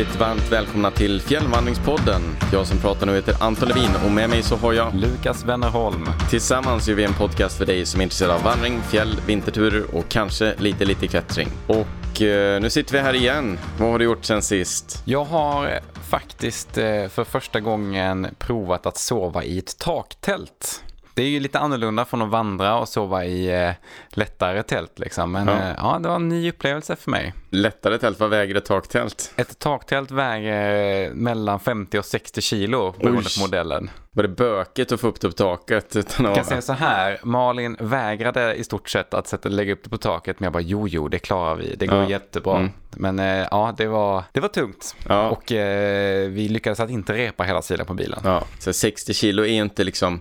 hjärtligt varmt välkomna till Fjällvandringspodden. Jag som pratar nu heter Anton Levin och med mig så har jag Lukas Wennerholm. Tillsammans gör vi en podcast för dig som är intresserad av vandring, fjäll, vinterturer och kanske lite, lite klättring. Och eh, nu sitter vi här igen. Vad har du gjort sen sist? Jag har faktiskt eh, för första gången provat att sova i ett taktält. Det är ju lite annorlunda från att vandra och sova i eh, lättare tält liksom. Men Ja. ja. ja, det var en ny upplevelse för mig. Lättare tält, vad väger ett taktält? Ett taktält väger eh, mellan 50 och 60 kilo beroende Oj. på modellen. Var det bökigt att få upp det på taket? Utan Jag kan att... säga så här, Malin vägrade i stort sett att sätta, lägga upp det på taket, men jag bara jo, jo, det klarar vi, det går Ja. jättebra. Mm. Men eh, ja, det var, det var tungt. Ja. Och eh, vi lyckades att inte repa hela sidan på bilen. Ja, så 60 kilo är inte liksom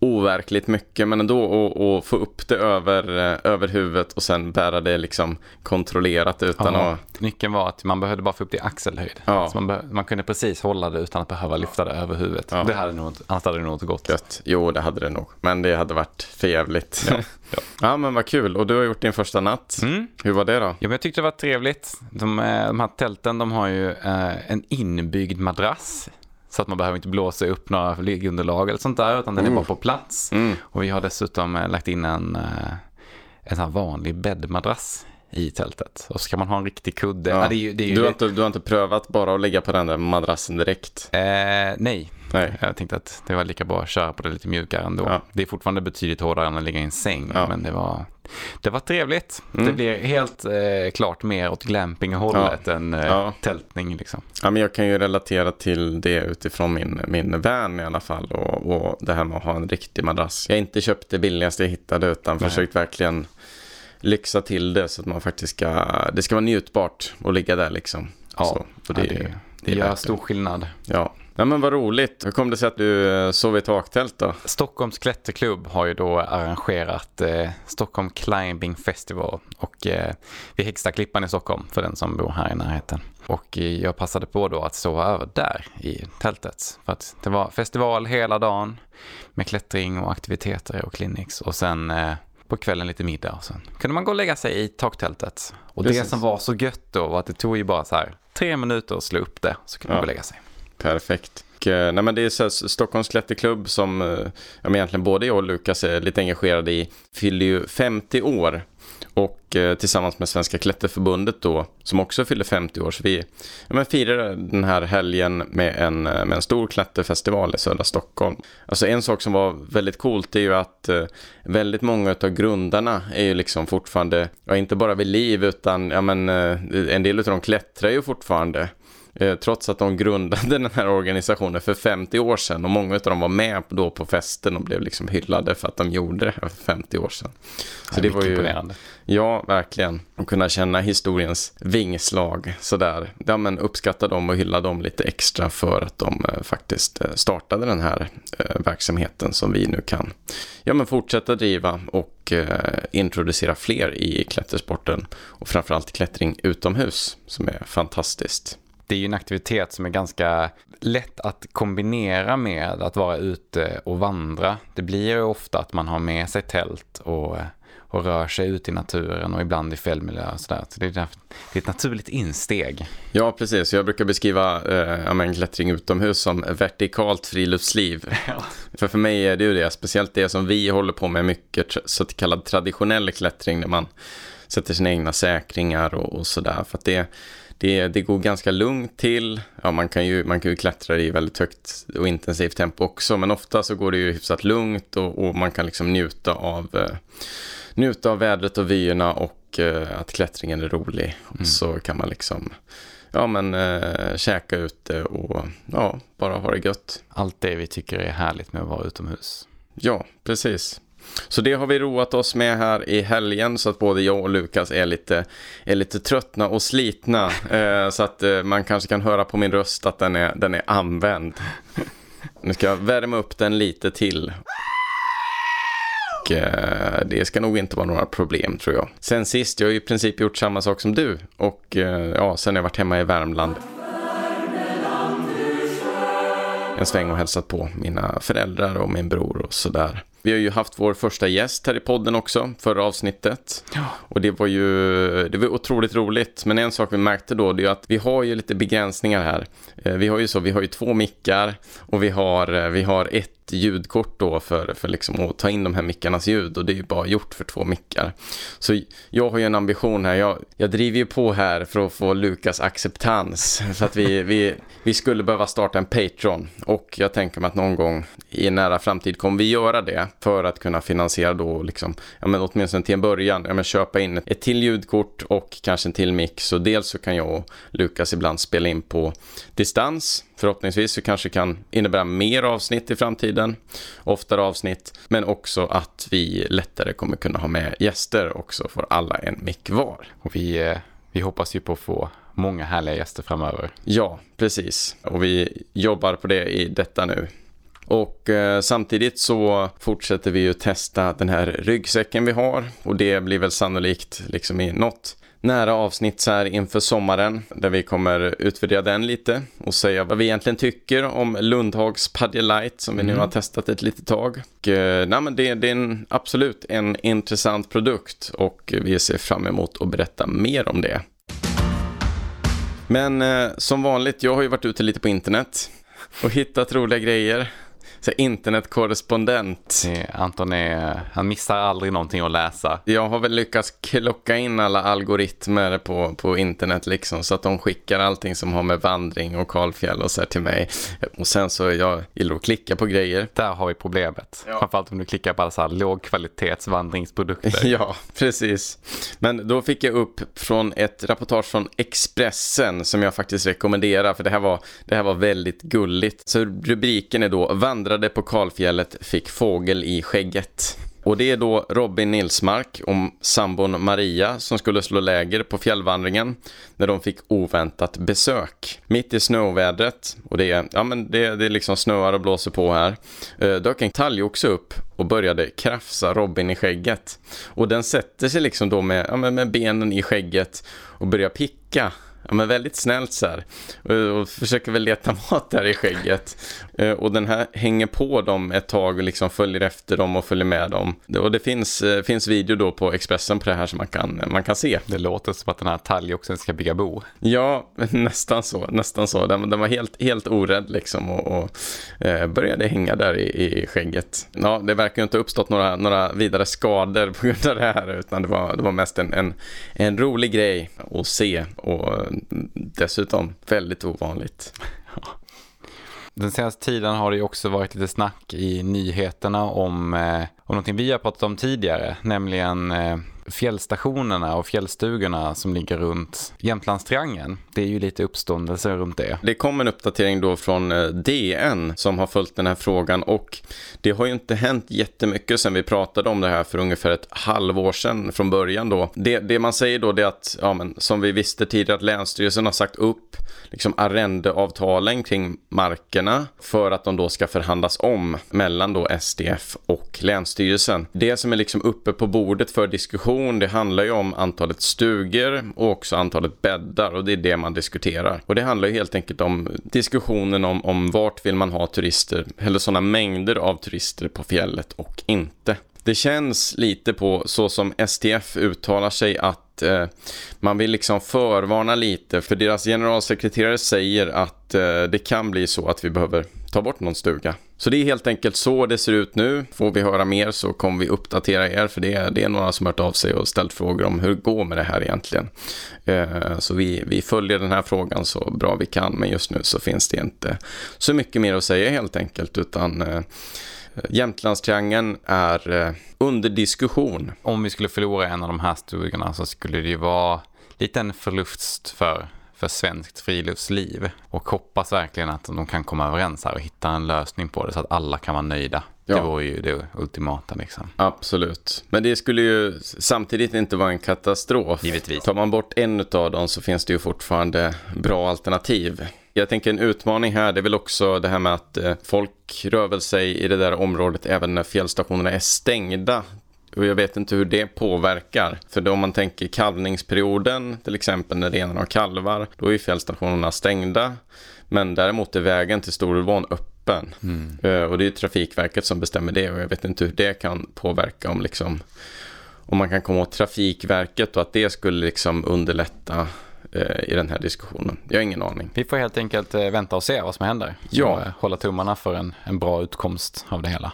overkligt mycket, men ändå att, få upp det över, eh, över huvudet och sen bära det liksom kontrollerat utan Ja, att... Nyckeln var att man behövde bara få upp det i axelhöjd. Ja. Man, be- man kunde precis hålla det utan att behöva lyfta det över huvudet. Ja. Det hade nog, annars hade det nog inte gått. Gött. Jo, det hade det nog, men det hade varit för jävligt. Ja, ja. men vad kul. Och du har gjort din första natt. Mm. Hur var det då? Ja, men jag tyckte det var trevligt. De, eh, de här tälten de har ju eh, en inbyggd madrass. Så att man behöver inte blåsa upp några liggunderlag eller sånt där, utan den är Oh. bara på plats. Mm. Och vi har dessutom eh, lagt in en, eh, en sån vanlig bäddmadrass i tältet. Och så kan man ha en riktig kudde. Ja. Ja. det är ju, det är ju Du, har inte, du har inte prövat bara att lägga på den där madrassen direkt? Eh, nej, Nej. jag tänkte att det var lika bra att köra på det lite mjukare ändå. Ja. Det är fortfarande betydligt hårdare än att ligga i en säng, men det var, det var trevligt. Mm. Det blir helt eh, klart mer åt glampinghållet än eh, Ja. tältning. Liksom. Ja, men jag kan ju relatera till det utifrån min, min van i alla fall och, och det här med att ha en riktig madrass. Jag har inte köpt det billigaste jag hittade utan Nej. försökt verkligen lyxa till det så att man faktiskt ska, det ska vara njutbart att ligga där liksom. Ja, så, och det, ja, det, det är gör stor skillnad. Ja. Nej men vad roligt. Hur kom det sig att du eh, sov i taktält då? Stockholms klätterklubb har ju då arrangerat eh, Stockholm Climbing Festival och eh, vid Häggstaklippan i Stockholm för den som bor här i närheten. Och eh, jag passade på då att sova över där i tältet för att det var festival hela dagen med klättring och aktiviteter och clinics och sen eh, på kvällen lite middag och sen kunde man gå och lägga sig i taktältet. Och det Precis. som var så gött då var att det tog ju bara så här tre minuter att slå upp det så kunde Ja. man gå och lägga sig. Perfekt. Eh, nej, men det är så här, Stockholms klätterklubb som eh, ja, men egentligen både jag och Lukas är lite engagerade i fyller ju 50 år. Och eh, tillsammans med Svenska Klätterförbundet då, som också fyller 50 år. Så vi ja, men firar den här helgen med en, eh, med en stor klätterfestival i södra Stockholm. Alltså en sak som var väldigt coolt är ju att eh, väldigt många av grundarna är ju liksom fortfarande, ja inte bara vid liv utan ja, men, eh, en del av dem klättrar ju fortfarande. Eh, Trots att de grundade den här organisationen för 50 år sedan och många av dem var med då på festen och blev liksom hyllade för att de gjorde det här för 50 år sedan. Så det var ju, imponerande. ja verkligen, att kunna känna historiens vingslag sådär. Ja men uppskatta dem och hylla dem lite extra för att de eh, faktiskt eh, startade den här eh, verksamheten som vi nu kan ja, men fortsätta driva och eh, introducera fler i klättersporten och framförallt klättring utomhus som är fantastiskt. Det är ju en aktivitet som är ganska lätt att kombinera med att vara ute och vandra. Det blir ju ofta att man har med sig tält och, och rör sig ut i naturen och ibland i fjällmiljö och sådär. Så det är, därför, det är ett naturligt insteg. Ja, precis. Jag brukar beskriva eh, men klättring utomhus som vertikalt friluftsliv. För för mig är det ju det, speciellt det som vi håller på med mycket, så kallad traditionell klättring, där man sätter sina egna säkringar och, och sådär. För att det, det, det går ganska lugnt till. Ja, man kan ju, man kan ju klättra i väldigt högt och intensivt tempo också, men ofta så går det ju hyfsat lugnt och, och man kan liksom njuta av, eh, njuta av vädret och vyerna och eh, att klättringen är rolig. Och så kan man liksom ja, men, eh, käka ute och ja, bara ha det gött. Allt det vi tycker är härligt med att vara utomhus. Ja, precis. Så det har vi roat oss med här i helgen så att både jag och Lukas är lite, är lite tröttna och slitna. Eh, så att eh, man kanske kan höra på min röst att den är, den är använd. Nu ska jag värma upp den lite till. Och, eh, det ska nog inte vara några problem tror jag. Sen sist, jag har ju i princip gjort samma sak som du. Och eh, ja, sen har jag varit hemma i Värmland. En sväng och hälsat på mina föräldrar och min bror och sådär. Vi har ju haft vår första gäst här i podden också, förra avsnittet. Ja. Och det var ju det var otroligt roligt. Men en sak vi märkte då, det är att vi har ju lite begränsningar här. Eh, Vi har ju så, vi har ju två mickar och vi har, eh, vi har ett ljudkort då för, för liksom att ta in de här mickarnas ljud och det är ju bara gjort för två mickar. Så jag har ju en ambition här, jag, jag driver ju på här för att få Lukas acceptans. Så att vi, vi, vi skulle behöva starta en Patreon och jag tänker mig att någon gång i en nära framtid kommer vi göra det för att kunna finansiera då liksom, ja men åtminstone till en början, ja men köpa in ett, ett till ljudkort och kanske en till mick. Så dels så kan jag och Lukas ibland spela in på distans Förhoppningsvis så kanske kan innebära mer avsnitt i framtiden, oftare avsnitt, men också att vi lättare kommer kunna ha med gäster och så får alla en mick var. Och vi, eh, vi hoppas ju på att få många härliga gäster framöver. Ja, precis. Och vi jobbar på det i detta nu. Och eh, samtidigt så fortsätter vi ju testa den här ryggsäcken vi har och det blir väl sannolikt liksom i något nära avsnitt så här inför sommaren där vi kommer utvärdera den lite och säga vad vi egentligen tycker om Lundhags Paddy Light som vi nu har testat ett litet tag. Och, eh, nej, men det, det är en, absolut en intressant produkt och vi ser fram emot att berätta mer om det. Men eh, som vanligt, jag har ju varit ute lite på internet och hittat roliga grejer. Så internetkorrespondent. Anton är, han missar aldrig någonting att läsa. Jag har väl lyckats klocka in alla algoritmer på, på internet liksom så att de skickar allting som har med vandring och kalfjäll och så här till mig. Och sen så jag gillar att klicka på grejer. Där har vi problemet. Ja. Framförallt om du klickar på alla så här lågkvalitetsvandringsprodukter. Ja, precis. Men då fick jag upp från ett reportage från Expressen som jag faktiskt rekommenderar för det här var, det här var väldigt gulligt. Så rubriken är då Vandrade på kalfjället fick fågel i skägget. Och det är då Robin Nilsmark och sambon Maria som skulle slå läger på fjällvandringen när de fick oväntat besök. Mitt i snövädret, och det är, ja men det, det är liksom snöar och blåser på här, eh, dök en talgoxe upp och började krafsa Robin i skägget. Och den sätter sig liksom då med, ja, men med benen i skägget och börjar picka. Ja, men väldigt snällt så här. Och, och försöker väl leta mat där i skägget. Eh, Och den här hänger på dem ett tag och liksom följer efter dem och följer med dem. Och det finns, eh, finns video då på Expressen på det här som man kan, man kan se. Det låter som att den här talgoxen ska bygga bo. Ja, nästan så. Nästan så. Den, den var helt, helt orädd liksom och, och eh, började hänga där i, i skägget. Ja, det verkar ju inte ha uppstått några, några vidare skador på grund av det här utan det var, det var mest en, en, en rolig grej att se och eh, dessutom väldigt ovanligt. Den senaste tiden har det ju också varit lite snack i nyheterna om, eh, och någonting vi har pratat om tidigare, nämligen eh, fjällstationerna och fjällstugorna som ligger runt Jämtlandstriangeln. Det är ju lite uppståndelse runt det. Det kom en uppdatering då från eh, DN som har följt den här frågan och det har ju inte hänt jättemycket sen vi pratade om det här för ungefär ett halvår sedan från början då. Det, det man säger då det är att, ja men som vi visste tidigare att Länsstyrelsen har sagt upp liksom arrendeavtalen kring markerna för att de då ska förhandlas om mellan då SDF och Länsstyrelsen. Det som är liksom uppe på bordet för diskussion det handlar ju om antalet stugor och också antalet bäddar och det är det man diskuterar. Och det handlar ju helt enkelt om diskussionen om, om vart vill man ha turister eller sådana mängder av turister på fjället och inte. Det känns lite på så som STF uttalar sig att eh, man vill liksom förvarna lite för deras generalsekreterare säger att eh, det kan bli så att vi behöver ta bort någon stuga. Så det är helt enkelt så det ser ut nu. Får vi höra mer så kommer vi uppdatera er för det är, det är några som har hört av sig och ställt frågor om hur det går med det här egentligen. Eh, så vi, vi följer den här frågan så bra vi kan men just nu så finns det inte så mycket mer att säga helt enkelt utan eh, Jämtlandstriangeln är eh, under diskussion. Om vi skulle förlora en av de här stugorna så skulle det ju vara lite en förlust för, för svenskt friluftsliv. Och hoppas verkligen att de kan komma överens här och hitta en lösning på det så att alla kan vara nöjda. Ja. Det vore ju det ultimata liksom. Absolut. Men det skulle ju samtidigt inte vara en katastrof. Givetvis. Tar man bort en av dem så finns det ju fortfarande bra alternativ. Jag tänker en utmaning här, det är väl också det här med att eh, folk rör väl sig i det där området även när fjällstationerna är stängda. Och jag vet inte hur det påverkar. För då om man tänker kalvningsperioden, till exempel när renarna har kalvar, då är fjällstationerna stängda. Men däremot är vägen till Storulvån öppen. Mm. Uh, och det är Trafikverket som bestämmer det och jag vet inte hur det kan påverka om liksom om man kan komma åt Trafikverket och att det skulle liksom underlätta uh, i den här diskussionen. Jag har ingen aning. Vi får helt enkelt vänta och se vad som händer. Ja. Hålla tummarna för en, en bra utkomst av det hela.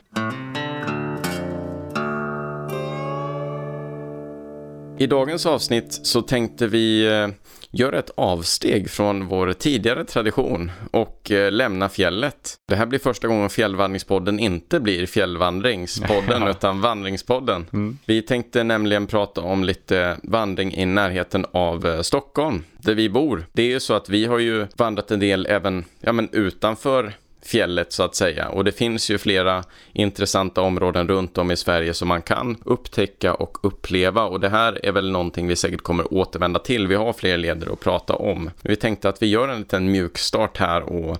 I dagens avsnitt så tänkte vi eh, göra ett avsteg från vår tidigare tradition och eh, lämna fjället. Det här blir första gången Fjällvandringspodden inte blir Fjällvandringspodden utan Vandringspodden. Mm. Vi tänkte nämligen prata om lite vandring i närheten av eh, Stockholm, där vi bor. Det är ju så att vi har ju vandrat en del även ja, men utanför fjället så att säga. Och det finns ju flera intressanta områden runt om i Sverige som man kan upptäcka och uppleva. Och det här är väl någonting vi säkert kommer återvända till. Vi har fler leder att prata om. Vi tänkte att vi gör en liten mjukstart här och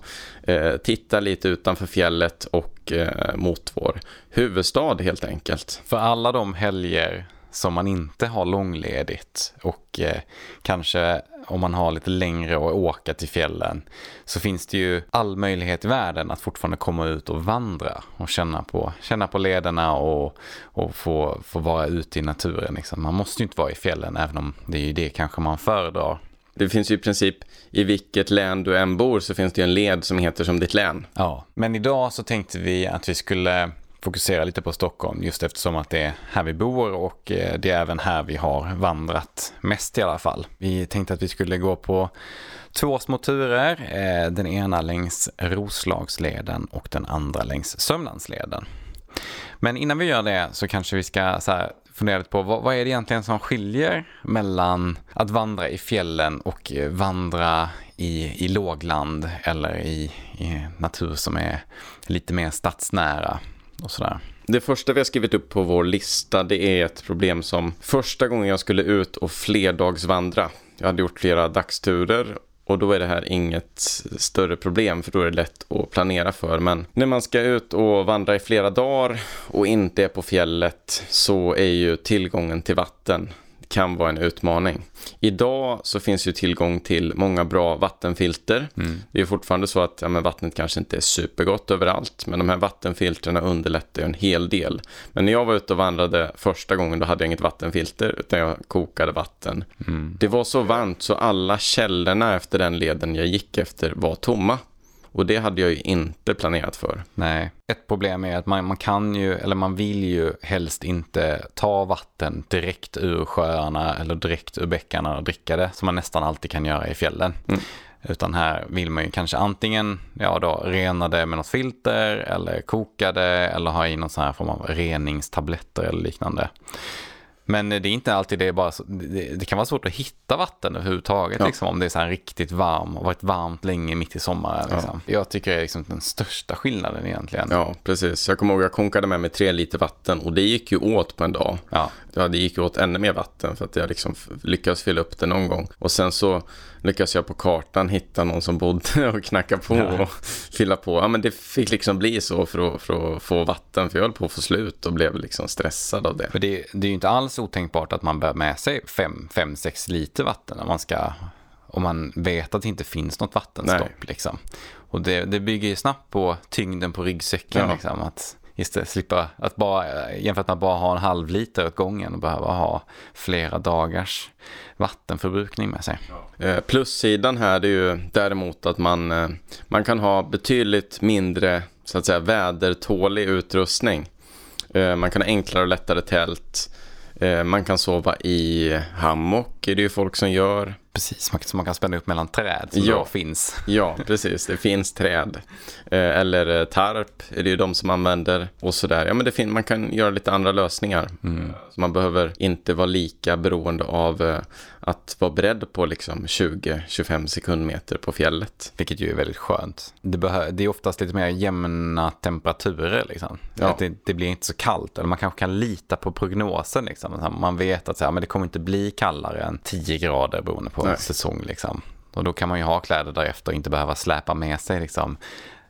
eh, tittar lite utanför fjället och eh, mot vår huvudstad helt enkelt. För alla de helger som man inte har långledigt och eh, kanske om man har lite längre att åka till fjällen så finns det ju all möjlighet i världen att fortfarande komma ut och vandra och känna på, känna på lederna och, och få, få vara ute i naturen. Liksom. Man måste ju inte vara i fjällen även om det är ju det kanske man föredrar. Det finns ju i princip i vilket län du än bor så finns det ju en led som heter som ditt län. Ja, men idag så tänkte vi att vi skulle fokusera lite på Stockholm just eftersom att det är här vi bor och eh, det är även här vi har vandrat mest i alla fall. Vi tänkte att vi skulle gå på två små turer, eh, den ena längs Roslagsleden och den andra längs Sörmlandsleden. Men innan vi gör det så kanske vi ska så här, fundera lite på vad, vad är det egentligen som skiljer mellan att vandra i fjällen och eh, vandra i, i lågland eller i, i natur som är lite mer stadsnära och sådär. Det första vi har skrivit upp på vår lista det är ett problem som första gången jag skulle ut och flerdagsvandra. Jag hade gjort flera dagsturer och då är det här inget större problem för då är det lätt att planera för. Men när man ska ut och vandra i flera dagar och inte är på fjället så är ju tillgången till vatten kan vara en utmaning. Idag så finns ju tillgång till många bra vattenfilter. Mm. Det är fortfarande så att ja, vattnet kanske inte är supergott överallt, men de här vattenfiltrerna underlättar ju en hel del. Men när jag var ute och vandrade första gången, då hade jag inget vattenfilter, utan jag kokade vatten. Mm. Det var så varmt så alla källorna efter den leden jag gick efter var tomma. Och det hade jag ju inte planerat för. Nej, ett problem är att man, man kan ju, eller man vill ju helst inte ta vatten direkt ur sjöarna eller direkt ur bäckarna och dricka det, som man nästan alltid kan göra i fjällen. Mm. Utan här vill man ju kanske antingen ja då, rena det med något filter eller koka det eller ha i någon sån här form av reningstabletter eller liknande. Men det är inte alltid det, bara, det, det kan vara svårt att hitta vatten överhuvudtaget ja. liksom, om det är så här riktigt varm och varit varmt länge mitt i sommaren. Liksom. Ja. Jag tycker det är liksom den största skillnaden egentligen. Ja, precis. Jag kommer ihåg att jag konkade med mig tre liter vatten och det gick ju åt på en dag. Ja. Ja, det gick åt ännu mer vatten för att jag liksom lyckades fylla upp det någon gång. Och sen så lyckades jag på kartan hitta någon som bodde och knacka på ja. och fylla på. Ja, men det fick liksom bli så för att, för att få vatten, för jag höll på att få slut och blev liksom stressad av det. För det, det är ju inte alls otänkbart att man bär med sig 5-6 liter vatten när man ska om man vet att det inte finns något vattenstopp. Liksom. Och det, det bygger ju snabbt på tyngden på ryggsäcken. Ja. Liksom, att Istället slippa att bara, jämfört med att bara ha en halv liter åt gången och behöva ha flera dagars vattenförbrukning med sig. Ja. Eh, plussidan här är ju däremot att man, eh, man kan ha betydligt mindre så att säga, vädertålig utrustning. Eh, man kan ha enklare och lättare tält. Man kan sova i hammock, är det ju folk som gör. Precis, som man kan spänna upp mellan träd som ja. finns. Ja, precis. Det finns träd. Eh, eller eh, tarp är det ju de som använder och sådär. Ja, men det man kan göra lite andra lösningar. Mm. Så man behöver inte vara lika beroende av eh, att vara beredd på liksom 20-25 sekundmeter på fjället. Vilket ju är väldigt skönt. Det, det är oftast lite mer jämna temperaturer liksom. Ja. Att det, det, blir inte så kallt. Eller man kanske kan lita på prognosen liksom. Man vet att så här, men det kommer inte bli kallare än 10 grader beroende på Nej. säsong liksom. Och då kan man ju ha kläder därefter och inte behöva släpa med sig liksom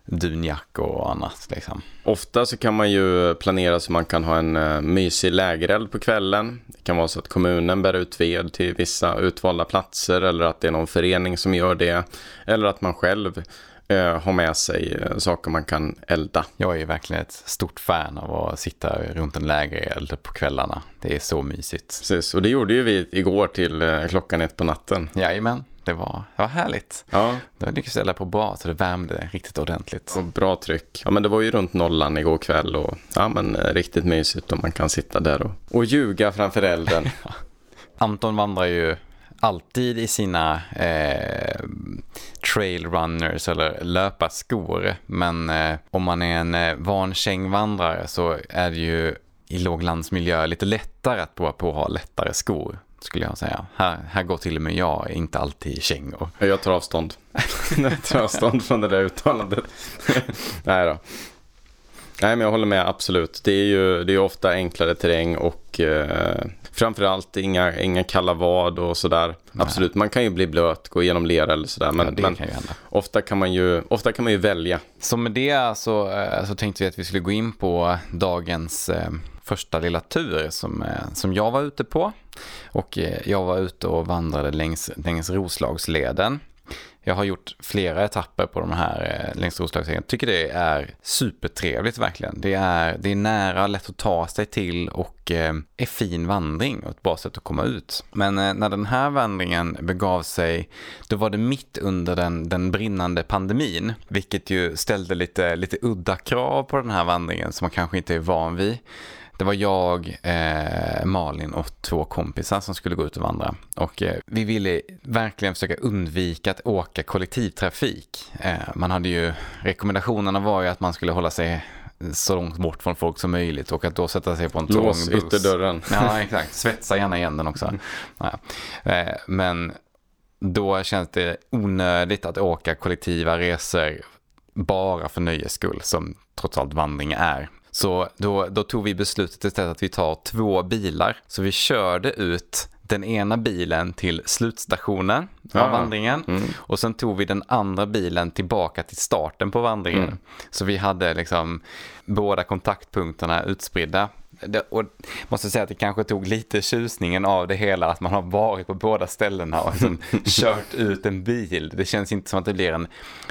dunjackor och annat. Liksom. Ofta så kan man ju planera så man kan ha en uh, mysig lägereld på kvällen. Det kan vara så att kommunen bär ut ved till vissa utvalda platser eller att det är någon förening som gör det. Eller att man själv eh, ha med sig eh, saker man kan elda. Jag är verkligen ett stort fan av att sitta runt en lägereld på kvällarna. Det är så mysigt. Precis, och det gjorde ju vi igår till eh, klockan ett på natten. Jajamän, det var, det var härligt. Ja, Då lyckades elda på bra så det värmde riktigt ordentligt. och bra tryck. Ja, men det var ju runt nollan igår kväll och ja, men eh, riktigt mysigt och man kan sitta där och, och ljuga framför elden. Anton vandrar ju alltid i sina eh, trail runners eller löparskor. Men eh, om man är en eh, van kängvandrare så är det ju i låglandsmiljö lite lättare att prova på att ha lättare skor. Skulle jag säga. Här, här går till och med jag inte alltid i kängor. Jag tar avstånd. jag tar avstånd från det där uttalandet. Nej då. Nej, men jag håller med absolut. Det är ju det är ofta enklare terräng och eh, framförallt inga, inga kalla vad och sådär. Absolut, man kan ju bli blöt, gå igenom lera eller sådär. Men, Ja, det men kan ofta, kan man ju, ofta kan man ju välja. Så med det så, eh, så tänkte vi att vi skulle gå in på dagens eh, första lilla tur som, eh, som jag var ute på. Och eh, jag var ute och vandrade längs, längs Roslagsleden. Jag har gjort flera etapper på de här eh, längs Roslagsleden. Jag tycker det är supertrevligt verkligen. Det är, det är nära, lätt att ta sig till och eh, är fin vandring och ett bra sätt att komma ut. Men eh, när den här vandringen begav sig, då var det mitt under den, den brinnande pandemin, vilket ju ställde lite, lite udda krav på den här vandringen som man kanske inte är van vid. Det var jag, eh, Malin och två kompisar som skulle gå ut och vandra. Och eh, vi ville verkligen försöka undvika att åka kollektivtrafik. Eh, man hade ju, rekommendationerna var ju att man skulle hålla sig så långt bort från folk som möjligt och att då sätta sig på en trång Lås buss. ytterdörren. Ja, exakt. Svetsa gärna igen den också. Ja. Eh, Men då känns det onödigt att åka kollektiva resor bara för nöjes skull, som trots allt vandring är. Så då, då tog vi beslutet istället att vi tar två bilar. Så vi körde ut den ena bilen till slutstationen av Ja. vandringen och sen tog vi den andra bilen tillbaka till starten på vandringen. Mm. Så vi hade liksom båda kontaktpunkterna utspridda. Det, och måste säga att det kanske tog lite tjusningen av det hela att man har varit på båda ställena och liksom kört ut en bil. Det känns inte som att det blir en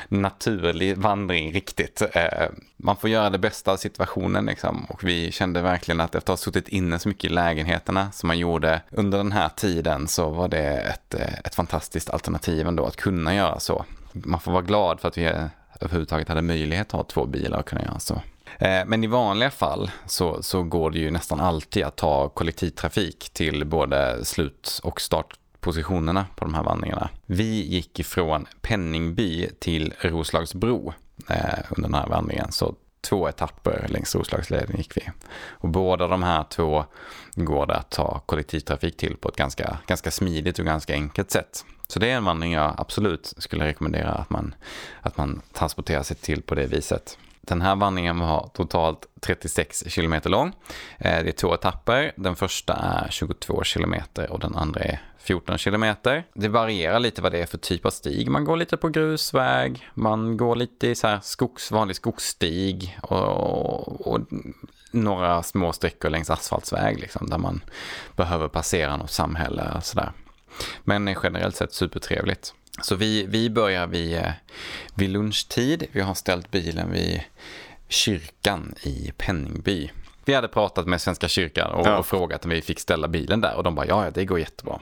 naturlig vandring riktigt. Eh, man får göra det bästa av situationen liksom. Och vi kände verkligen att efter att ha suttit inne så mycket i lägenheterna som man gjorde under den här tiden så var det ett, eh, ett fantastiskt alternativ ändå att kunna göra så. Man får vara glad för att vi eh, överhuvudtaget hade möjlighet att ha två bilar och kunna göra så. Eh, men i vanliga fall så, så går det ju nästan alltid att ta kollektivtrafik till både slut och startpositionerna på de här vandringarna. Vi gick ifrån Penningby till Roslagsbro eh, under den här vandringen. Så två etapper längs Roslagsleden gick vi. Och båda de här två går det att ta kollektivtrafik till på ett ganska, ganska smidigt och ganska enkelt sätt. Så det är en vandring jag absolut skulle rekommendera att man, att man transporterar sig till på det viset. Den här vandringen var totalt 36 kilometer lång. Eh, det är två etapper. Den första är 22 kilometer och den andra är 14 kilometer. Det varierar lite vad det är för typ av stig. Man går lite på grusväg, man går lite i så här skogs, vanlig skogsstig och, och några små sträckor längs asfaltsväg liksom, där man behöver passera något samhälle och sådär. Men generellt sett supertrevligt. Så vi, vi börjar vid, eh, vid lunchtid. Vi har ställt bilen vid kyrkan i Penningby. Vi hade pratat med Svenska kyrkan och, Ja. och frågat om vi fick ställa bilen där och de bara ja, det går jättebra.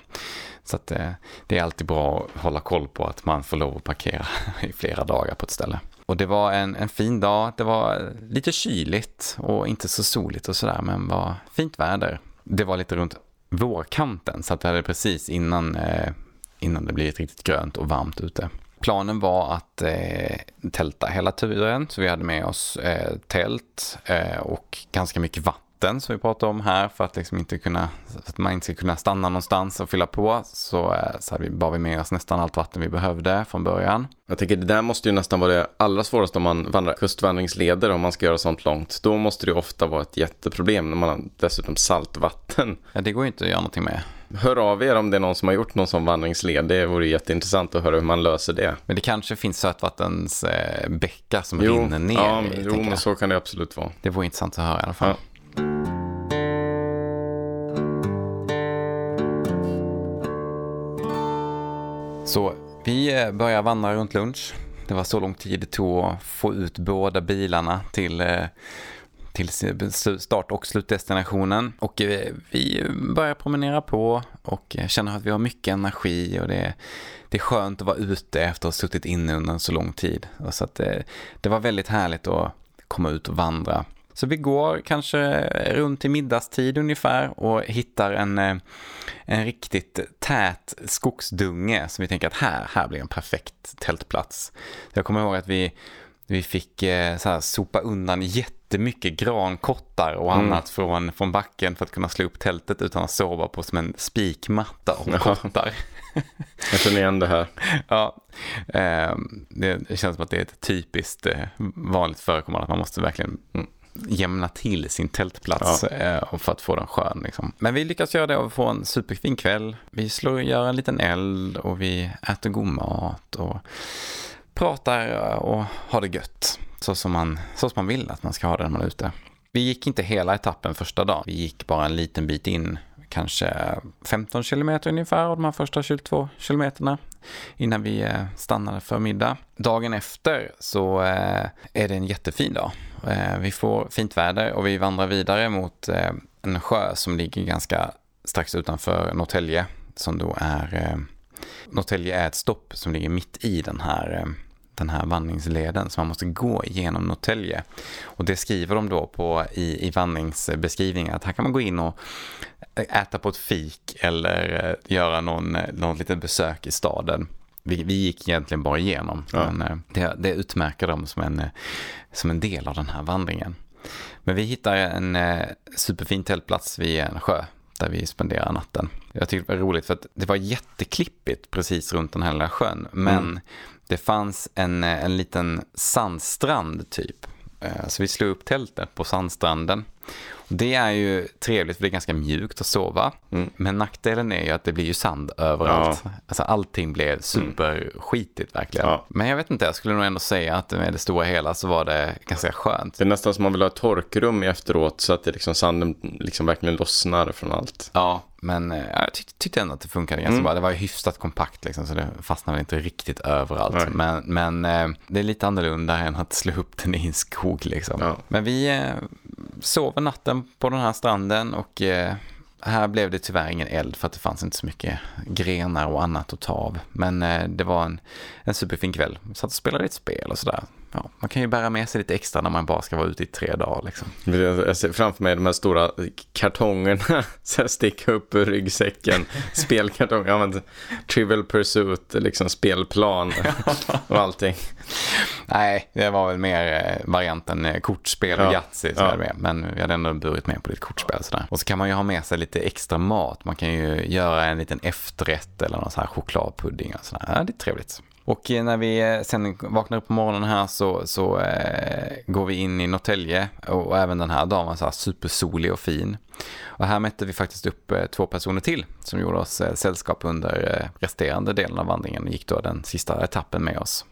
Så att, eh, det är alltid bra att hålla koll på att man får lov att parkera i flera dagar på ett ställe. Och det var en, en fin dag. Det var lite kyligt och inte så soligt och sådär men var fint väder. Det var lite runt vårkanten så att det hade precis innan, eh, innan det blivit riktigt grönt och varmt ute. Planen var att eh, tälta hela turen, så vi hade med oss eh, tält eh, och ganska mycket vatten som vi pratade om här för att, liksom inte kunna, att man inte ska kunna stanna någonstans och fylla på. Så, eh, så vi, bar vi med oss nästan allt vatten vi behövde från början. Jag tänker det där måste ju nästan vara det allra svåraste om man vandrar kustvandringsleder om man ska göra sånt långt. Då måste det ju ofta vara ett jätteproblem när man har dessutom saltvatten. Ja, det går ju inte att göra någonting med. Hör av er om det är någon som har gjort någon sån vandringsled. Det vore jätteintressant att höra hur man löser det. Men det kanske finns sötvattens eh, bäckar som rinner ner. ja, i, jo men så kan det absolut vara. Det vore intressant att höra i alla fall. Ja. Så vi eh, börjar vandra runt lunch. det var så lång tid det tog att få ut båda bilarna till eh, till start och slutdestinationen. Och eh, vi börjar promenera på och känner att vi har mycket energi och det, det är skönt att vara ute efter att ha suttit inne under en så lång tid. Så att det, det var väldigt härligt att komma ut och vandra. Så vi går kanske runt till middagstid ungefär och hittar en, eh, en riktigt tät skogsdunge som vi tänker att här, här blir en perfekt tältplats. Jag kommer ihåg att vi, vi fick eh, så här, sopa undan jättemycket grankottar och mm. annat från, från backen för att kunna slå upp tältet utan att sova på som en spikmatta och kottar. Jag känner igen det här. ja, eh, det känns som att det är ett typiskt vanligt förekommande att man måste verkligen mm jämna till sin tältplats ja. Eh, för att få den skön. Liksom. Men vi lyckas göra det och få en superfin kväll. Vi slår, gör en liten eld och vi äter god mat och pratar och har det gött. Så som man, så som man vill att man ska ha det när man är ute. Vi gick inte hela etappen första dagen. Vi gick bara en liten bit in, kanske 15 kilometer ungefär av de här första 22 kilometerna innan vi eh, stannade för middag. Dagen efter så eh, är det en jättefin dag. Eh, vi får fint väder och vi vandrar vidare mot en sjö som ligger ganska strax utanför Norrtälje som då är Norrtälje är ett stopp som ligger mitt i den här den här vandringsleden så man måste gå igenom Norrtälje. Och det skriver de då på i, i vandringsbeskrivningen att här kan man gå in och äta på ett fik eller eh, göra någon, eh, någon litet besök i staden. Vi, vi gick egentligen bara igenom, ja. men eh, det, det utmärker dem som en, som en del av den här vandringen. Men vi hittar en superfin tältplats vid en sjö där vi spenderar natten. Jag tyckte det var roligt för att det var jätteklippigt precis runt den här lilla sjön. Men mm. det fanns en, en liten sandstrand typ. Så vi slog upp tältet på sandstranden. Det är ju trevligt för det är ganska mjukt att sova. Mm. Men nackdelen är ju att det blir ju sand överallt. Ja. Alltså allting blev superskitigt verkligen. Ja. Men jag vet inte, jag skulle nog ändå säga att med det stora hela så var det ganska skönt. Det är nästan som man vill ha ett torkrum efteråt så att det liksom sanden liksom verkligen lossnar från allt. Ja, men eh, jag tyck tyckte ändå att det funkade ganska mm. bra. Det var ju hyfsat kompakt liksom, så det fastnade inte riktigt överallt. Nej. Men, men eh, det är lite annorlunda än att slå upp den i en skog liksom. Ja. Men vi eh, sover natten på den här stranden och här blev det tyvärr ingen eld för att det fanns inte så mycket grenar och annat att ta av. Men eh, det var en, en superfin kväll. Vi satt och spelade ett spel och sådär ja, man kan ju bära med sig lite extra när man bara ska vara ute i tre dagar. Liksom. Jag ser framför mig de här stora kartongerna så sticka upp ur ryggsäcken. Spelkartong, ja, Trivial Pursuit, liksom spelplan och allting. Nej, det var väl mer eh, varianten eh, kortspel och ja. Yatzy. Ja. Men vi hade ändå burit med på lite kortspel. Sådär. Och så kan man ju ha med sig lite extra mat. Man kan ju göra en liten efterrätt eller någon sån här chokladpudding. Och sådär. Ja, det är trevligt. Och när vi sen vaknar upp på morgonen här så, så eh, går vi in i Norrtälje och även den här dagen var så här supersolig och fin. Och här mätte vi faktiskt upp eh, två personer till som gjorde oss eh, sällskap under eh, resterande delen av vandringen och gick då den sista etappen med oss.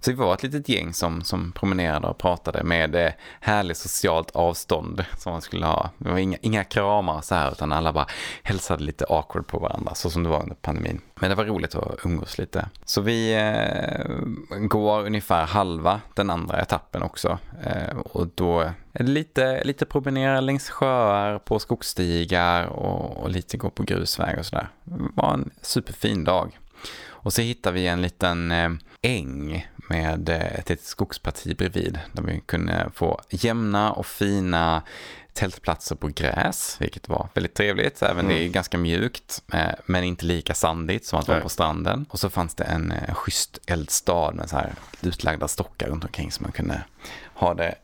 Så vi var ett litet gäng som, som promenerade och pratade med eh, härligt socialt avstånd som man skulle ha. Det var inga, inga kramar så här utan alla bara hälsade lite awkward på varandra så som det var under pandemin. Men det var roligt att umgås lite. Så vi eh, går ungefär halva den andra etappen också. Eh, och då är det lite, lite promenera längs sjöar, på skogsstigar och, och lite gå på grusväg och sådär. Det var en superfin dag. Och så hittar vi en liten eh, äng med eh, ett litet skogsparti bredvid där vi kunde få jämna och fina tältplatser på gräs, vilket var väldigt trevligt. Även mm. det är ganska mjukt, eh, men inte lika sandigt som att vara på stranden. Och så fanns det en schysst eldstad med så här utlagda stockar runt omkring som man kunde ha det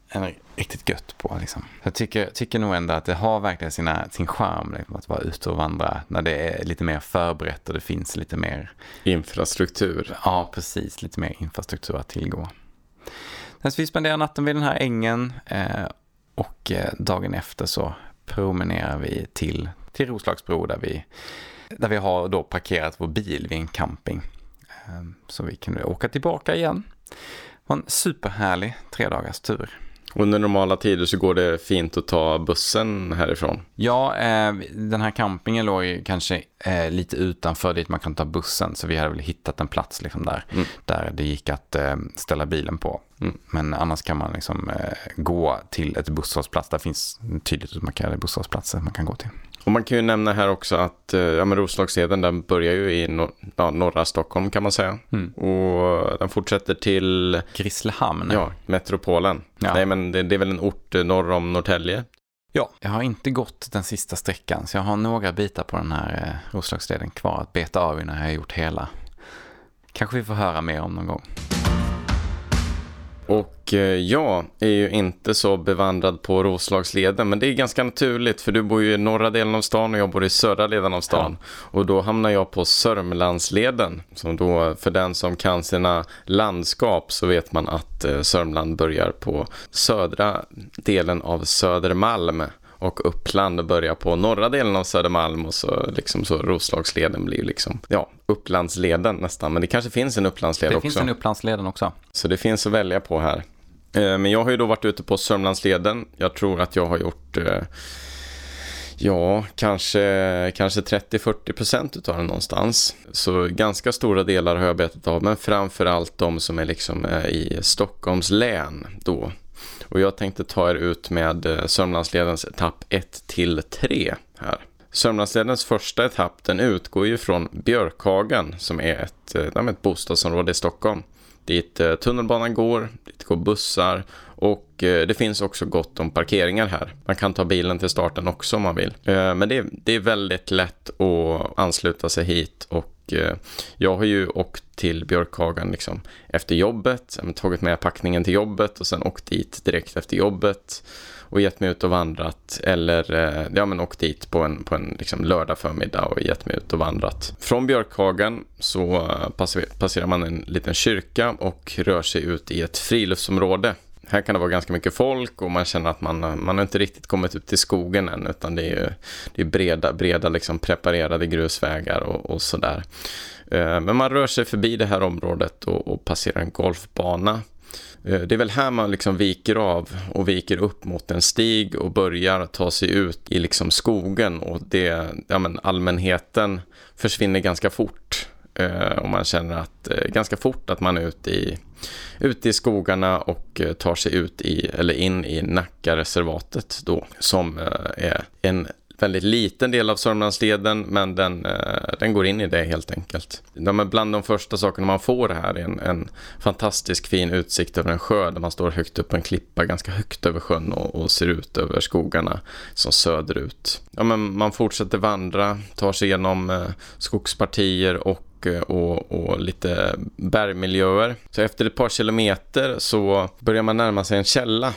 riktigt gött på. Liksom. Jag tycker, tycker nog ändå att det har verkligen sina, sin charm liksom, att vara ute och vandra när det är lite mer förberett och det finns lite mer infrastruktur. Ja, precis. Lite mer infrastruktur att tillgå. Så vi spenderar natten vid den här ängen eh, och eh, dagen efter så promenerar vi till, till Roslagsbro där vi, där vi har då parkerat vår bil vid en camping. Eh, så vi kunde åka tillbaka igen. Det var en superhärlig tre dagars tur. Under normala tider så går det fint att ta bussen härifrån? Ja, eh, den här campingen låg kanske eh, lite utanför dit man kan ta bussen. Så vi hade väl hittat en plats liksom där, mm. där det gick att eh, ställa bilen på. Mm. Men annars kan man liksom, eh, gå till ett busshållplats. Där finns tydligt utmarkerade busshållplatser man kan gå till. Och man kan ju nämna här också att eh, ja, men Roslagsleden den börjar ju i nor ja, norra Stockholm kan man säga. Mm. Och den fortsätter till Grisslehamn. Ja, metropolen. Ja. Nej men det, det, är väl en ort norr om Norrtälje. Ja, jag har inte gått den sista sträckan så jag har några bitar på den här eh, Roslagsleden kvar att beta av innan jag har gjort hela. Kanske vi får höra mer om någon gång. Och eh, jag är ju inte så bevandrad på Roslagsleden, men det är ganska naturligt för du bor ju i norra delen av stan och jag bor i södra delen av stan. Ja. Och då hamnar jag på Sörmlandsleden, som då för den som kan sina landskap så vet man att eh, Sörmland börjar på södra delen av Södermalm och Uppland börjar på norra delen av Södermalm och så, liksom, så Roslagsleden blir liksom, ja, Upplandsleden nästan. Men det kanske finns en Upplandsled det också. Det finns en Upplandsleden också. Så det finns att välja på här. Eh, men jag har ju då varit ute på Sörmlandsleden. Jag tror att jag har gjort eh, Ja, kanske, kanske 30-40 procent av den någonstans. Så ganska stora delar har jag betat av, men framför allt de som är liksom eh, i Stockholms län då. Och jag tänkte ta er ut med eh, Sörmlandsledens etapp 1 till 3 här. Sörmlandsledens första etapp den utgår ju från Björkhagen som är ett, eh, ett bostadsområde i Stockholm. Dit eh, tunnelbanan går, dit går bussar och det finns också gott om parkeringar här. Man kan ta bilen till starten också om man vill. Men det, det är väldigt lätt att ansluta sig hit och Eh, jag har ju åkt till Björkhagen liksom efter jobbet, tagit med packningen till jobbet och sen åkt dit direkt efter jobbet och gett mig ut och vandrat eller eh, ja, men åkt dit på en, på en liksom lördag förmiddag och gett mig ut och vandrat. Från Björkhagen så eh, passerar man en liten kyrka och rör sig ut i ett friluftsområde här kan det vara ganska mycket folk och man känner att man, man har inte riktigt kommit ut till skogen än utan det är, det är breda, breda liksom preparerade grusvägar och, och sådär. Eh, men man rör sig förbi det här området och, och passerar en golfbana. Eh, det är väl här man liksom viker av och viker upp mot en stig och börjar ta sig ut i liksom skogen och det, ja men allmänheten försvinner ganska fort. Eh, och man känner att ganska fort att man är ute i ute i skogarna och eh, tar sig ut i, eller in i Nackareservatet då, som eh, är en väldigt liten del av Sörmlandsleden, men den, eh, den går in i det helt enkelt. De är bland de första sakerna man får här är en, en fantastisk fin utsikt över en sjö där man står högt upp på en klippa, ganska högt över sjön och, och ser ut över skogarna som söderut. Ja, men man fortsätter vandra, tar sig igenom skogspartier och och, och, lite bergmiljöer. Så efter ett par kilometer så börjar man närma sig en källa.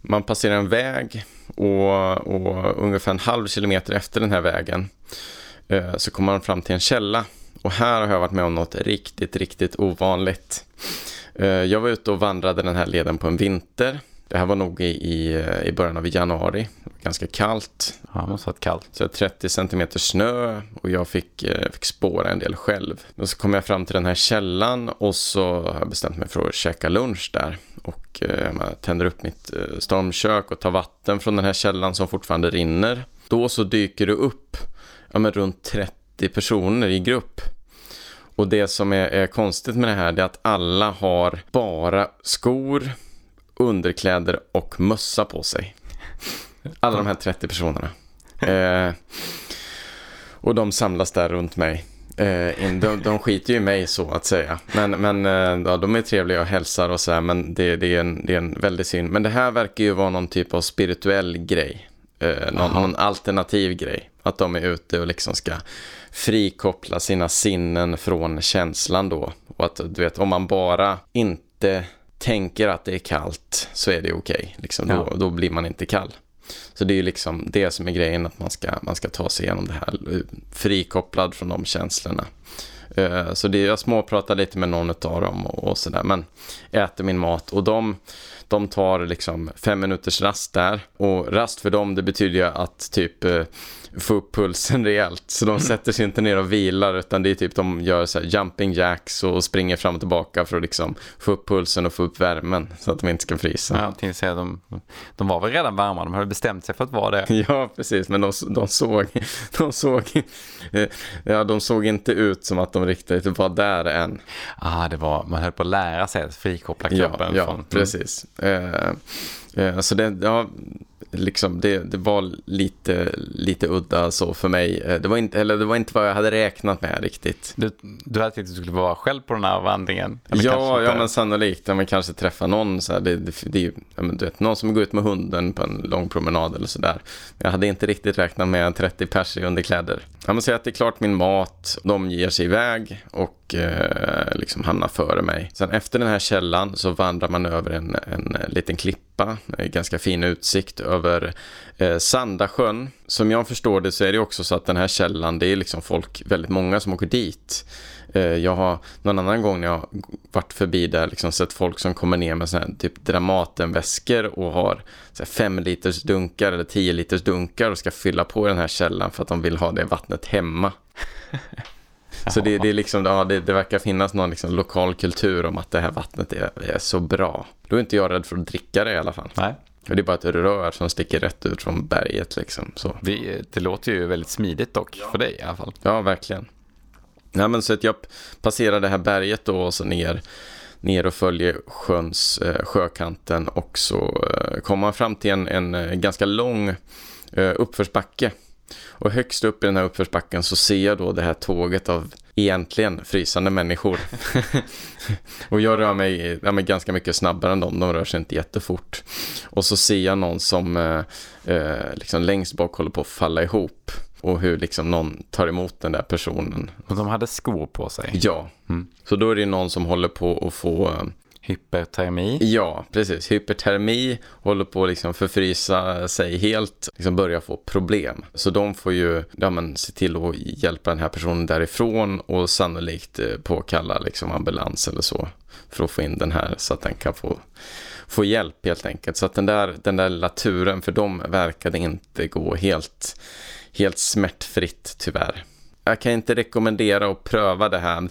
Man passerar en väg och, och ungefär en halv kilometer efter den här vägen eh, så kommer man fram till en källa. Och här har jag varit med om något riktigt, riktigt ovanligt. Eh, jag var ute och vandrade den här leden på en vinter. Det här var nog i, i, början av januari. Ganska kallt. Ja, måste varit kallt. Så 30 centimeter snö och jag fick, eh, fick spåra en del själv. Och så kom jag fram till den här källan och så har jag bestämt mig för att käka lunch där. Och eh, jag tänder upp mitt eh, stormkök och tar vatten från den här källan som fortfarande rinner. Då så dyker det upp ja, men runt 30 personer i grupp. Och det som är, är konstigt med det här är att alla har bara skor, underkläder och mössa på sig. Alla de här 30 personerna. Eh, och de samlas där runt mig. Eh, de, de skiter ju i mig så att säga. Men, men eh, ja, de är trevliga och hälsar och så här, men det, det, är en, det är en väldigt synd. Men det här verkar ju vara någon typ av spirituell grej. Eh, någon, någon, alternativ grej. Att de är ute och liksom ska frikoppla sina sinnen från känslan då. Och att du vet, om man bara inte tänker att det är kallt så är det okej. Okay. Liksom, ja. då, då blir man inte kall. Så det är ju liksom det som är grejen, att man ska, man ska ta sig igenom det här frikopplad från de känslorna. Eh, så det, jag småpratar lite med någon av dem och, och sådär, men äter min mat och de, de tar liksom fem minuters rast där. Och rast för dem, det betyder ju att typ eh, få upp pulsen rejält. Så de sätter sig inte ner och vilar utan det är typ de gör så jumping jacks och springer fram och tillbaka för att liksom få upp pulsen och få upp värmen så att de inte ska frysa. Ja, till de, de var väl redan varma, de hade bestämt sig för att vara det. Ja, precis, men de, de såg, de såg, ja, de såg inte ut som att de riktigt var där än. Ah, det var, man höll på att lära sig att frikoppla klubben. Ja, ja från, precis. Eh, eh, så det, ja, liksom, det, det var lite, lite udda så för mig. Eh, det var, inte, eller det var inte vad jag hade räknat med riktigt. Du, du hade tänkt att du skulle vara själv på den här vandringen? Ja, ja, men sannolikt. Ja, men kanske träffa någon, så här, det, det, det, ja, men, du vet, någon som går ut med hunden på en lång promenad eller sådär. Jag hade inte riktigt räknat med 30 pers i underkläder. Jag måste säga att det är klart min mat, de ger sig iväg och eh, liksom hamnar före mig. Sen efter den här källan så vandrar man över en, en liten klippa, eh, ganska fin utsikt över eh, Sandasjön. Som jag förstår det så är det också så att den här källan, det är liksom folk, väldigt många som åker dit. Eh, jag har någon annan gång när jag varit förbi där liksom sett folk som kommer ner med såna här, typ Dramatenväskor och har så här, fem liters dunkar eller tio liters dunkar och ska fylla på den här källan för att de vill ha det vattnet hemma. Så det, det, är liksom, ja, det, det verkar finnas någon liksom lokal kultur om att det här vattnet är, är så bra. Då är inte jag rädd för att dricka det i alla fall. Nej. Det är bara ett rör som sticker rätt ut från berget. Liksom, så. Vi, det låter ju väldigt smidigt dock, för dig i alla fall. Ja, verkligen. Ja, men så att jag passerar det här berget då och så ner, ner och följer sjöns, eh, sjökanten och så eh, kommer man fram till en, en eh, ganska lång eh, uppförsbacke. Och högst upp i den här uppförsbacken så ser jag då det här tåget av egentligen frysande människor. och jag rör mig ja, ganska mycket snabbare än dem, de rör sig inte jättefort. Och så ser jag någon som eh, eh, liksom längst bak håller på att falla ihop. Och hur liksom någon tar emot den där personen. Och de hade skor på sig? Ja. Mm. Så då är det någon som håller på att få eh, Hypertermi? Ja, precis. Hypertermi håller på att liksom förfrysa sig helt, liksom börjar få problem. Så de får ju ja, men, se till att hjälpa den här personen därifrån och sannolikt eh, påkalla liksom, ambulans eller så för att få in den här så att den kan få, få hjälp helt enkelt. Så att den där, den där lilla turen för dem verkade inte gå helt, helt smärtfritt tyvärr jag kan inte rekommendera att pröva det här.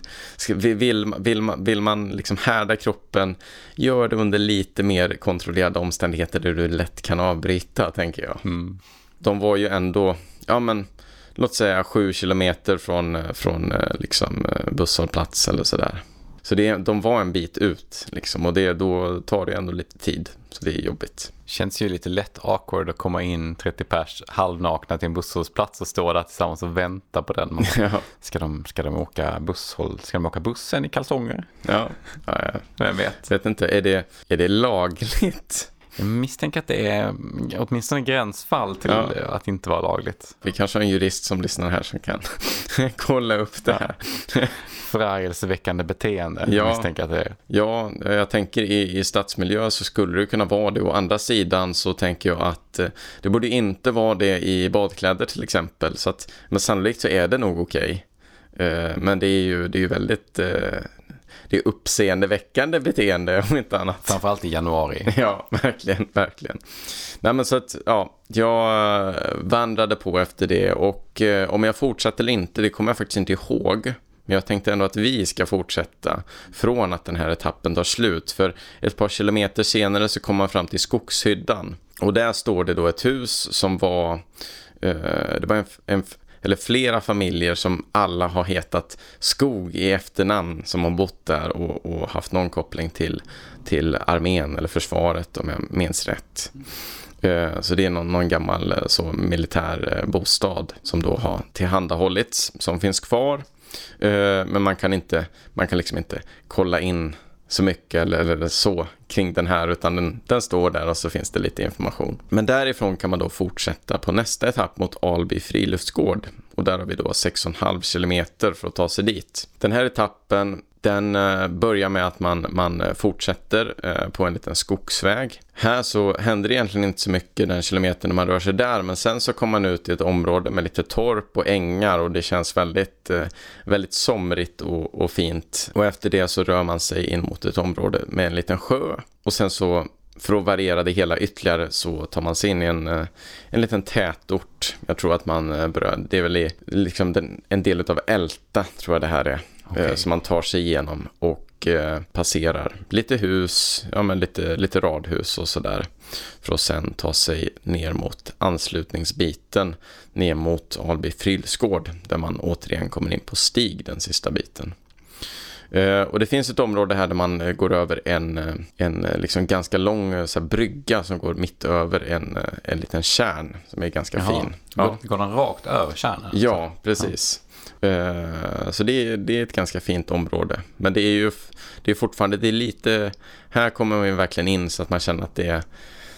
Vill, vill, vill man liksom härda kroppen, gör det under lite mer kontrollerade omständigheter där du lätt kan avbryta, tänker jag. Mm. De var ju ändå, ja men, låt säga sju kilometer från, från eh, liksom, eh, busshållplats eller sådär. Så det, de var en bit ut liksom, och det, då tar det ändå lite tid. Så det är jobbigt. Känns ju lite lätt awkward att komma in 30 pers halvnakna till en busshållplats och stå där tillsammans och vänta på den. Ja. Ska, de, ska, de åka busshåll, ska de åka bussen i kalsonger? Ja, ja, ja. vem vet. Vet inte, är det, är det lagligt? Jag misstänker att det är åtminstone gränsfall till ja. att inte vara lagligt. Vi kanske har en jurist som lyssnar här som kan kolla upp det här. Förargelseväckande beteende, ja. misstänker att det är. Ja, jag tänker i, i stadsmiljö så skulle det kunna vara det. Å andra sidan så tänker jag att eh, det borde inte vara det i badkläder till exempel. Så att, men sannolikt så är det nog okej. Okay. Eh, men det är ju, det är ju väldigt eh, det är uppseendeväckande beteende om inte annat. Framförallt i januari. Ja, verkligen, verkligen. Nej men så att, ja, jag vandrade på efter det och eh, om jag fortsatte eller inte, det kommer jag faktiskt inte ihåg. Men jag tänkte ändå att vi ska fortsätta från att den här etappen tar slut. För ett par kilometer senare så kommer man fram till Skogshyddan. Och där står det då ett hus som var, eh, det var en, en eller flera familjer som alla har hetat Skog i efternamn som har bott där och, och haft någon koppling till, till armén eller försvaret om jag minns rätt. Eh, så det är någon, någon gammal eh, så, militär eh, bostad som då har tillhandahållits, som finns kvar. Men man kan, inte, man kan liksom inte kolla in så mycket eller, eller så kring den här utan den, den, står där och så finns det lite information. Men därifrån kan man då fortsätta på nästa etapp mot Alby friluftsgård och där har vi då 6,5 kilometer för att ta sig dit. Den här etappen den eh, börjar med att man, man eh, fortsätter eh, på en liten skogsväg. Här så händer det egentligen inte så mycket den kilometern när man rör sig där, men sen så kommer man ut i ett område med lite torp och ängar och det känns väldigt, väldigt somrigt och, och fint. Och efter det så rör man sig in mot ett område med en liten sjö. Och sen så för att variera det hela ytterligare så tar man sig in i en, en liten tätort. Jag tror att man berör, det är väl i, liksom den, en del av Älta tror jag det här är okay. eh, som man tar sig igenom och eh, passerar lite hus, ja men lite, lite radhus och sådär. För att sen ta sig ner mot anslutningsbiten, ner mot Alby Frillsgård, där man återigen kommer in på stig den sista biten. Eh, och det finns ett område här där man går över en, en liksom ganska lång så här, brygga som går mitt över en, en liten kärn som är ganska Jaha. fin. Ja. Går den rakt över kärnan? Ja, precis. Ja. Eh, så det är, det är ett ganska fint område. Men det är ju det är fortfarande, det är lite, här kommer man ju verkligen in så att man känner att det är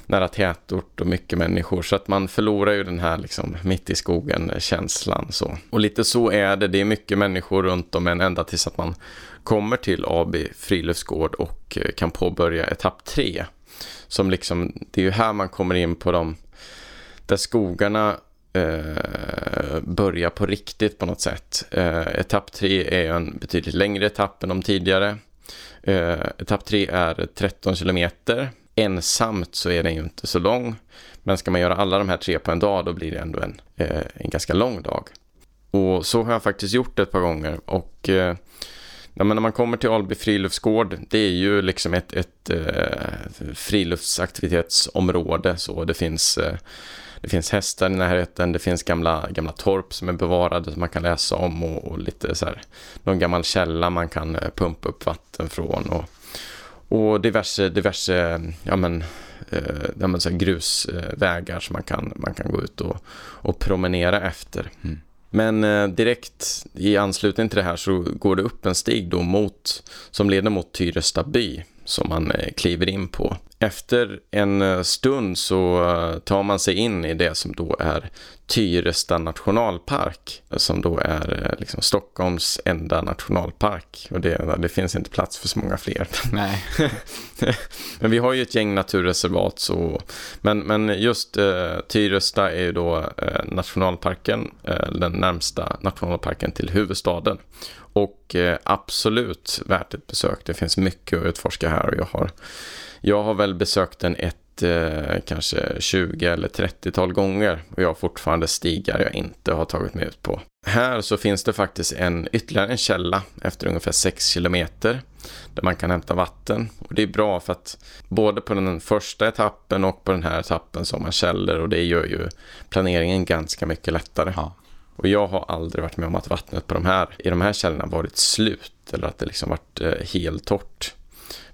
nära tätort och mycket människor. Så att man förlorar ju den här liksom mitt i skogen-känslan. Så. Och lite så är det. Det är mycket människor runt om en ända tills att man kommer till AB Friluftsgård och eh, kan påbörja etapp tre. Som liksom, det är ju här man kommer in på de där skogarna eh, på riktigt på något sätt. Eh, etapp 3 är en betydligt längre etapp än de tidigare. Eh, etapp 3 är 13 kilometer ensamt så är den ju inte så lång. Men ska man göra alla de här tre på en dag då blir det ändå en, eh, en ganska lång dag. Och så har jag faktiskt gjort ett par gånger. Och eh, när man kommer till Alby friluftsgård, det är ju liksom ett, ett eh, friluftsaktivitetsområde. Så det finns, eh, det finns hästar i närheten, det finns gamla, gamla torp som är bevarade som man kan läsa om och, och lite så här, någon gammal källa man kan eh, pumpa upp vatten från. Och, och diverse, diverse ja men, eh, men så grusvägar som man kan, man kan gå ut och, och promenera efter. Mm. Men eh, direkt i anslutning till det här så går det upp en stig då mot, som leder mot Tyresta by som man eh, kliver in på. Efter en eh, stund så eh, tar man sig in i det som då är Tyresta nationalpark som då är eh, liksom Stockholms enda nationalpark och det, det finns inte plats för så många fler. Nej. men vi har ju ett gäng naturreservat så men, men just eh, Tyresta är ju då eh, nationalparken, eh, den närmsta nationalparken till huvudstaden och absolut värt ett besök. Det finns mycket att utforska här och jag har jag har väl besökt den ett eh, kanske 20 eller 30-tal gånger och jag har fortfarande stigar jag inte har tagit mig ut på. Här så finns det faktiskt en ytterligare en källa efter ungefär 6 kilometer där man kan hämta vatten. Och det är bra för att både på den första etappen och på den här etappen så har man källor och det gör ju planeringen ganska mycket lättare. Ja. Och jag har aldrig varit med om att vattnet på de här, i de här källorna varit slut eller att det liksom varit eh, helt torrt.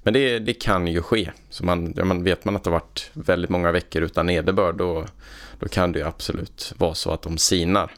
Men det, det kan ju ske. Så man, ja, man vet man att det har varit väldigt många veckor utan nederbörd då, då kan det ju absolut vara så att de sinar.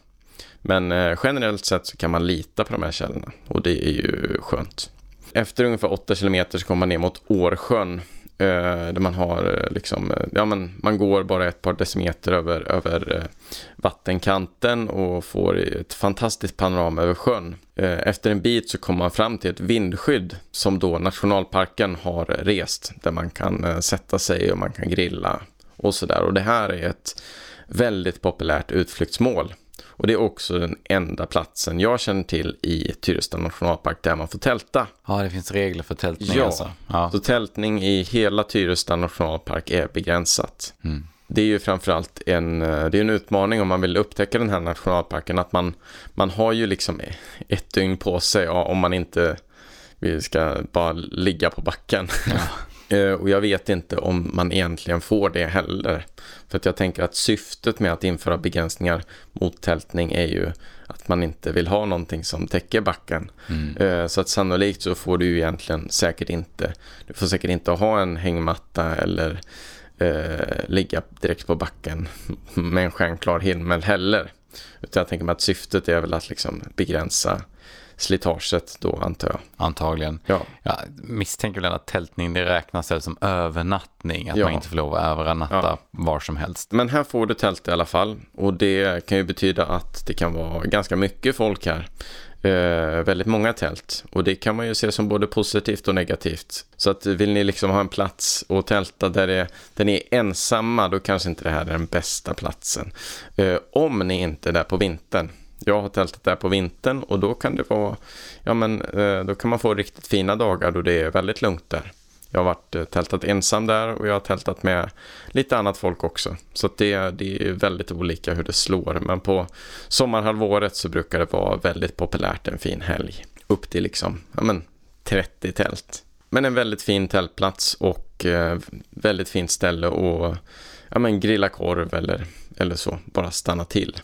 Men eh, generellt sett så kan man lita på de här källorna och det är ju skönt. Efter ungefär 8 kilometer så kommer man ner mot Årsjön Eh, där man har eh, liksom, eh, ja men man går bara ett par decimeter över, över vattenkanten och får ett fantastiskt panorama över sjön. Efter en bit så kommer man fram till ett vindskydd som då nationalparken har rest där man kan sätta sig och man kan grilla och sådär. Och det här är ett väldigt populärt utflyktsmål. Och det är också den enda platsen jag känner till i Tyresta nationalpark där man får tälta. Ja, det finns regler för tältning ja. alltså. Ja, så tältning i hela Tyresta nationalpark är begränsat. Mm. Det är ju framförallt en, eh, det är en utmaning om man vill upptäcka den här nationalparken att man, man har ju liksom ett dygn på sig om man inte vi ska bara ligga på backen. Ja. Eh, och jag vet inte om man egentligen får det heller. För att jag tänker att syftet med att införa begränsningar mot tältning är ju att man inte vill ha någonting som täcker backen. Mm. Eh, så att sannolikt så får du ju egentligen säkert inte, du får säkert inte ha en hängmatta eller eh, ligga direkt på backen med en stjärnklar himmel heller. Utan jag tänker mig att syftet är väl att liksom begränsa slitaget då antar jag. Antagligen. Ja. Jag misstänker väl att tältning det räknas väl som övernattning. Att ja. man inte får lov att övernatta ja. var som helst. Men här får du tält i alla fall. Och det kan ju betyda att det kan vara ganska mycket folk här. Eh, väldigt många tält och det kan man ju se som både positivt och negativt. Så att vill ni liksom ha en plats och tälta där, det, där ni är ensamma då kanske inte det här är den bästa platsen. Eh, om ni inte är där på vintern jag har tältat där på vintern och då kan det vara, ja men eh, då kan man få riktigt fina dagar då det är väldigt lugnt där. Jag har varit eh, tältat ensam där och jag har tältat med lite annat folk också. Så det, det är väldigt olika hur det slår. Men på sommarhalvåret så brukar det vara väldigt populärt en fin helg. upp till liksom, ja men 30 tält. Men en väldigt fin tältplats och eh, väldigt fint ställe att ja men grilla korv eller, eller så, bara stanna till.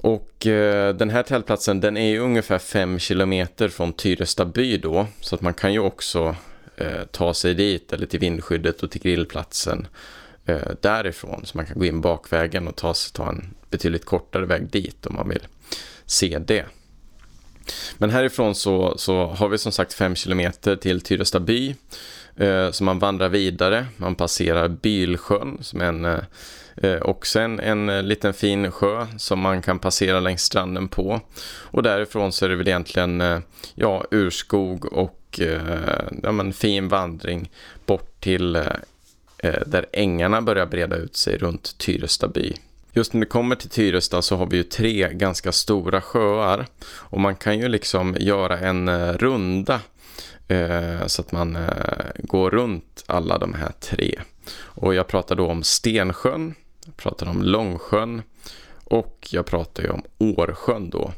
Och eh, den här tältplatsen den är ju ungefär 5 kilometer från Tyresta by då, så att man kan ju också eh, ta sig dit eller till vindskyddet och till grillplatsen eh, därifrån. Så man kan gå in bakvägen och ta, ta en betydligt kortare väg dit om man vill se det. Men härifrån så, så har vi som sagt 5 kilometer till Tyresta by. Eh, så man vandrar vidare, man passerar Bylsjön som är en eh, eh, också en, en liten fin sjö som man kan passera längs stranden på. Och därifrån så är det väl egentligen ja, urskog och ja, men fin vandring bort till där ängarna börjar breda ut sig runt Tyresta by. Just när det kommer till Tyresta så har vi ju tre ganska stora sjöar och man kan ju liksom göra en runda Eh, så att man eh, går runt alla de här tre. Och jag pratar då om Stensjön, jag pratar om Långsjön och jag pratar ju om Årsjön då.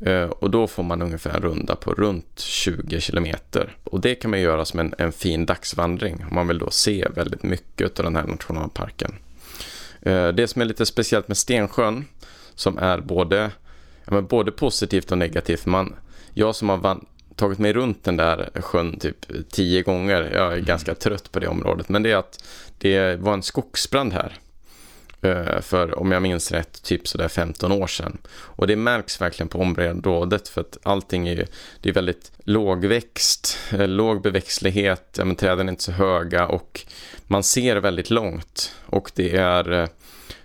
Eh, och då får man ungefär en runda på runt 20 kilometer. Och det kan man göra som en, en fin dagsvandring om man vill då se väldigt mycket av den här nationalparken. Det som är lite speciellt med Stensjön, som är både, ja, både positivt och negativt. Man, jag som har tagit mig runt den där sjön typ tio gånger, jag är mm. ganska trött på det området, men det är att det var en skogsbrand här. Eh, för, om jag minns rätt, typ sådär 15 år sedan. Och det märks verkligen på området för att allting är, det är väldigt lågväxt, eh, låg beväxtlighet, ja, men träden är inte så höga och man ser väldigt långt. Och det är eh,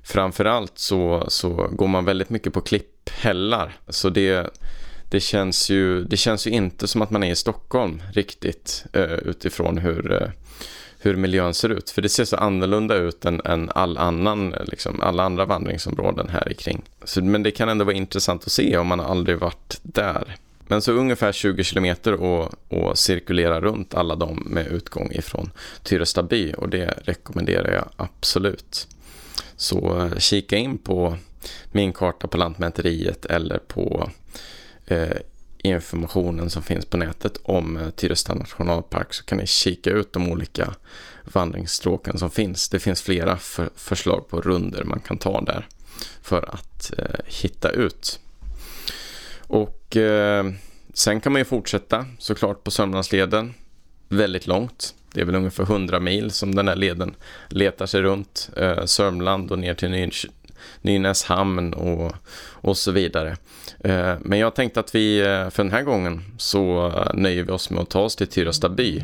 framförallt så, så går man väldigt mycket på klipphällar. Så det, det, känns ju, det känns ju inte som att man är i Stockholm riktigt eh, utifrån hur eh, hur miljön ser ut. För det ser så annorlunda ut än, än all annan, liksom, alla andra vandringsområden här kring. Så, men det kan ändå vara intressant att se om man aldrig varit där. Men så ungefär 20 kilometer och, och cirkulera runt alla dem med utgång ifrån Tyresta by och det rekommenderar jag absolut. Så eh, kika in på min karta på Lantmäteriet eller på eh, informationen som finns på nätet om eh, Tyresta nationalpark så kan ni kika ut de olika vandringsstråken som finns. Det finns flera för förslag på runder man kan ta där för att eh, hitta ut. Och eh, sen kan man ju fortsätta såklart på Sörmlandsleden väldigt långt. Det är väl ungefär 100 mil som den här leden letar sig runt eh, Sörmland och ner till Nynäshamn och, och så vidare. Eh, men jag tänkte att vi eh, för den här gången så eh, nöjer vi oss med att ta oss till Tyresta by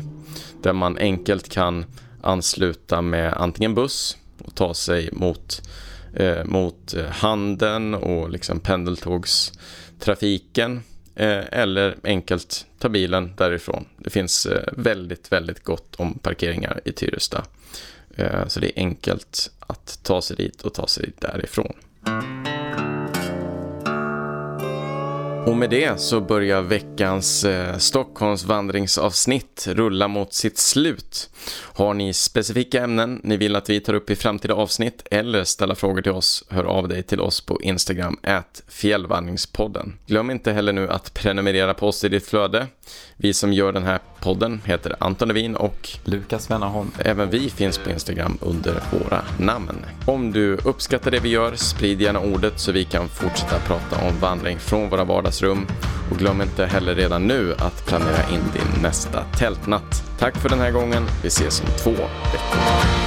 där man enkelt kan ansluta med antingen buss och ta sig mot, mot handeln och liksom pendeltågstrafiken eller enkelt ta bilen därifrån. Det finns väldigt, väldigt gott om parkeringar i Tyresta. Eh, så det är enkelt att ta sig dit och ta sig därifrån. Och med det så börjar veckans eh, Stockholmsvandringsavsnitt rulla mot sitt slut. Har ni specifika ämnen ni vill att vi tar upp i framtida avsnitt eller ställa frågor till oss, hör av dig till oss på Instagram, at fjällvandringspodden. Glöm inte heller nu att prenumerera på oss i ditt flöde. Vi som gör den här podden heter Anton Levin och Lukas Wennerholm. Även vi finns på Instagram under våra namn. Om du uppskattar det vi gör, sprid gärna ordet så vi kan fortsätta prata om vandring från våra vardagsrum. Och glöm inte heller redan nu att planera in din nästa tältnatt. Tack för den här gången. Vi ses om två veckor.